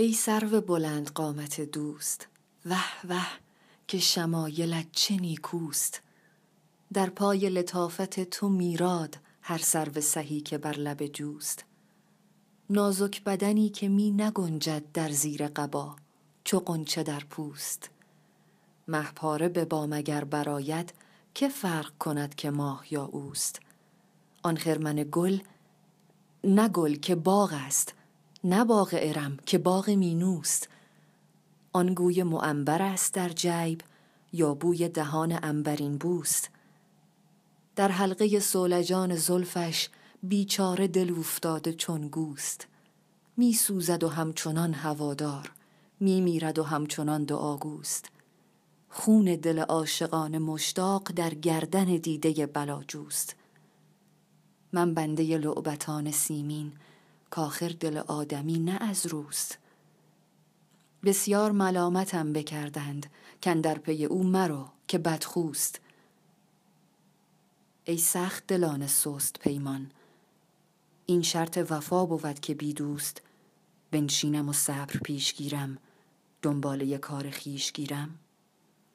ای سرو بلند قامت دوست وه وه که شمایلت چه نیکوست. در پای لطافت تو میراد هر سرو سهی که بر لب جوست. نازک بدنی که می نگنجد در زیر قبا چو غنچه در پوست. مهپاره به بام اگر براید که فرق کند که ماه یا اوست؟ آن خرمن گل نه گل که باغ است نه باغ ارم که باغ مینوست. آن گوی معنبر است در جیب یا بوی دهان عنبرین بوست. در حلقه سولجان زلفش بیچاره دل افتاده چون گوست. می سوزد و همچنان هوادار می میرد و همچنان دعاگوست خون دل عاشقان مشتاق در گردن دیده بلاجوست من بنده لعبتان سیمین کاخر دل آدمی نه از روست بسیار ملامتم بکردند کن در پی او مرو که بدخوست. ای سخت دلان سست پیمان این شرط وفا بود که بی دوست. بنشینم و صبر پیش گیرم دنباله کار خیش گیرم.